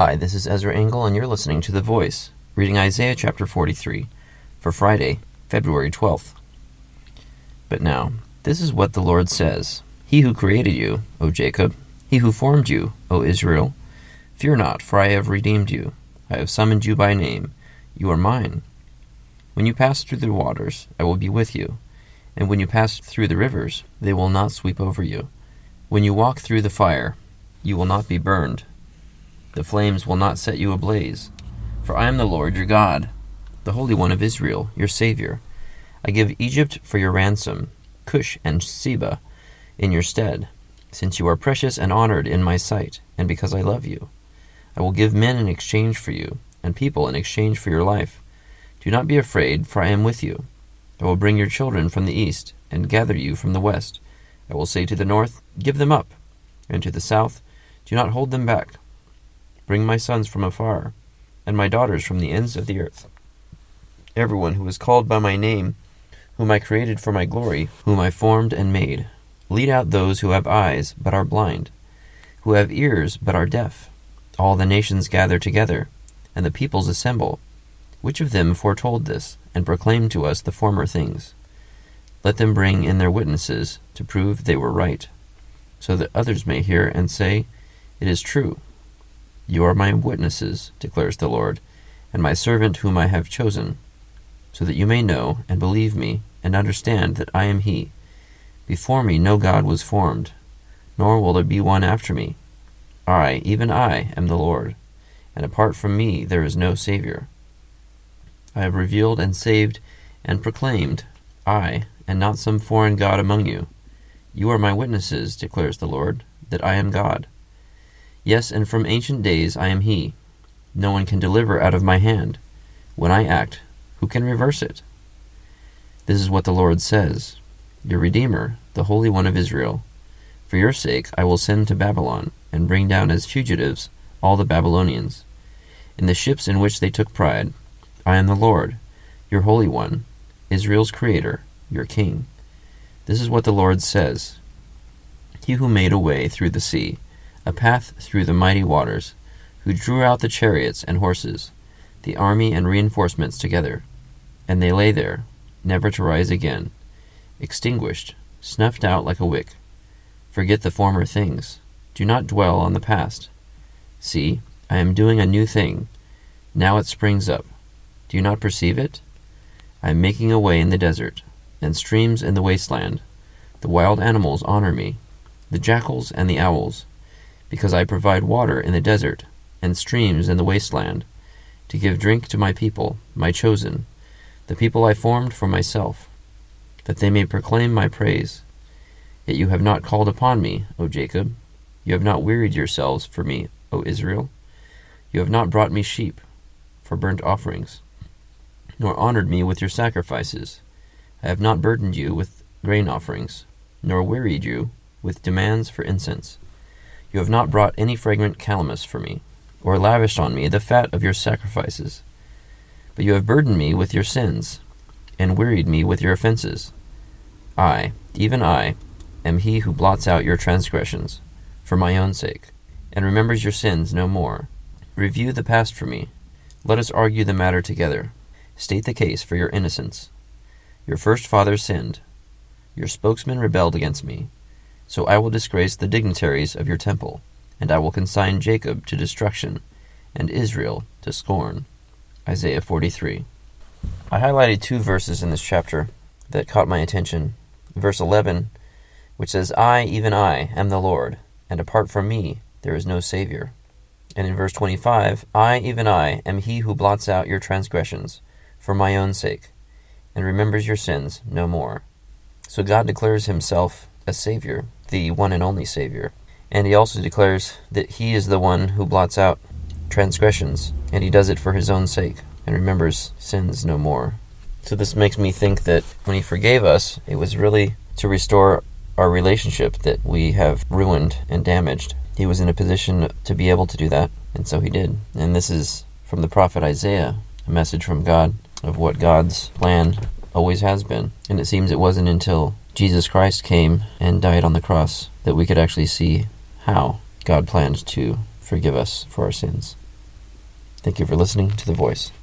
Hi, this is Ezra Engel, and you're listening to The Voice, reading Isaiah chapter 43 for Friday, February 12th. But now, this is what the Lord says He who created you, O Jacob, he who formed you, O Israel, fear not, for I have redeemed you. I have summoned you by name. You are mine. When you pass through the waters, I will be with you. And when you pass through the rivers, they will not sweep over you. When you walk through the fire, you will not be burned. The flames will not set you ablaze. For I am the Lord your God, the Holy One of Israel, your Savior. I give Egypt for your ransom, Cush and Seba in your stead, since you are precious and honored in my sight, and because I love you. I will give men in exchange for you, and people in exchange for your life. Do not be afraid, for I am with you. I will bring your children from the east, and gather you from the west. I will say to the north, Give them up, and to the south, Do not hold them back. Bring my sons from afar, and my daughters from the ends of the earth. Everyone who is called by my name, whom I created for my glory, whom I formed and made. Lead out those who have eyes, but are blind, who have ears, but are deaf. All the nations gather together, and the peoples assemble. Which of them foretold this, and proclaimed to us the former things? Let them bring in their witnesses, to prove they were right, so that others may hear and say, It is true. You are my witnesses, declares the Lord, and my servant whom I have chosen, so that you may know and believe me, and understand that I am He. Before me no God was formed, nor will there be one after me. I, even I, am the Lord, and apart from me there is no Savior. I have revealed and saved and proclaimed, I, and not some foreign God among you. You are my witnesses, declares the Lord, that I am God. Yes, and from ancient days I am He. No one can deliver out of my hand. When I act, who can reverse it? This is what the Lord says Your Redeemer, the Holy One of Israel. For your sake I will send to Babylon, and bring down as fugitives all the Babylonians. In the ships in which they took pride, I am the Lord, your Holy One, Israel's Creator, your King. This is what the Lord says He who made a way through the sea, a path through the mighty waters, who drew out the chariots and horses, the army and reinforcements together, and they lay there, never to rise again, extinguished, snuffed out like a wick. Forget the former things. Do not dwell on the past. See, I am doing a new thing. Now it springs up. Do you not perceive it? I am making a way in the desert, and streams in the wasteland. The wild animals honor me, the jackals and the owls, because I provide water in the desert, and streams in the wasteland, to give drink to my people, my chosen, the people I formed for myself, that they may proclaim my praise. Yet you have not called upon me, O Jacob. You have not wearied yourselves for me, O Israel. You have not brought me sheep for burnt offerings, nor honored me with your sacrifices. I have not burdened you with grain offerings, nor wearied you with demands for incense. You have not brought any fragrant calamus for me, or lavished on me the fat of your sacrifices. But you have burdened me with your sins, and wearied me with your offenses. I, even I, am he who blots out your transgressions, for my own sake, and remembers your sins no more. Review the past for me. Let us argue the matter together. State the case for your innocence. Your first father sinned. Your spokesman rebelled against me. So I will disgrace the dignitaries of your temple, and I will consign Jacob to destruction, and Israel to scorn. Isaiah 43. I highlighted two verses in this chapter that caught my attention. Verse 11, which says, I, even I, am the Lord, and apart from me there is no Savior. And in verse 25, I, even I, am he who blots out your transgressions, for my own sake, and remembers your sins no more. So God declares himself a Savior, the one and only Savior. And he also declares that he is the one who blots out transgressions, and he does it for his own sake, and remembers sins no more. So this makes me think that when he forgave us, it was really to restore our relationship that we have ruined and damaged. He was in a position to be able to do that, and so he did. And this is from the prophet Isaiah, a message from God of what God's plan always has been. And it seems it wasn't until Jesus Christ came and died on the cross that we could actually see how God planned to forgive us for our sins. Thank you for listening to The Voice.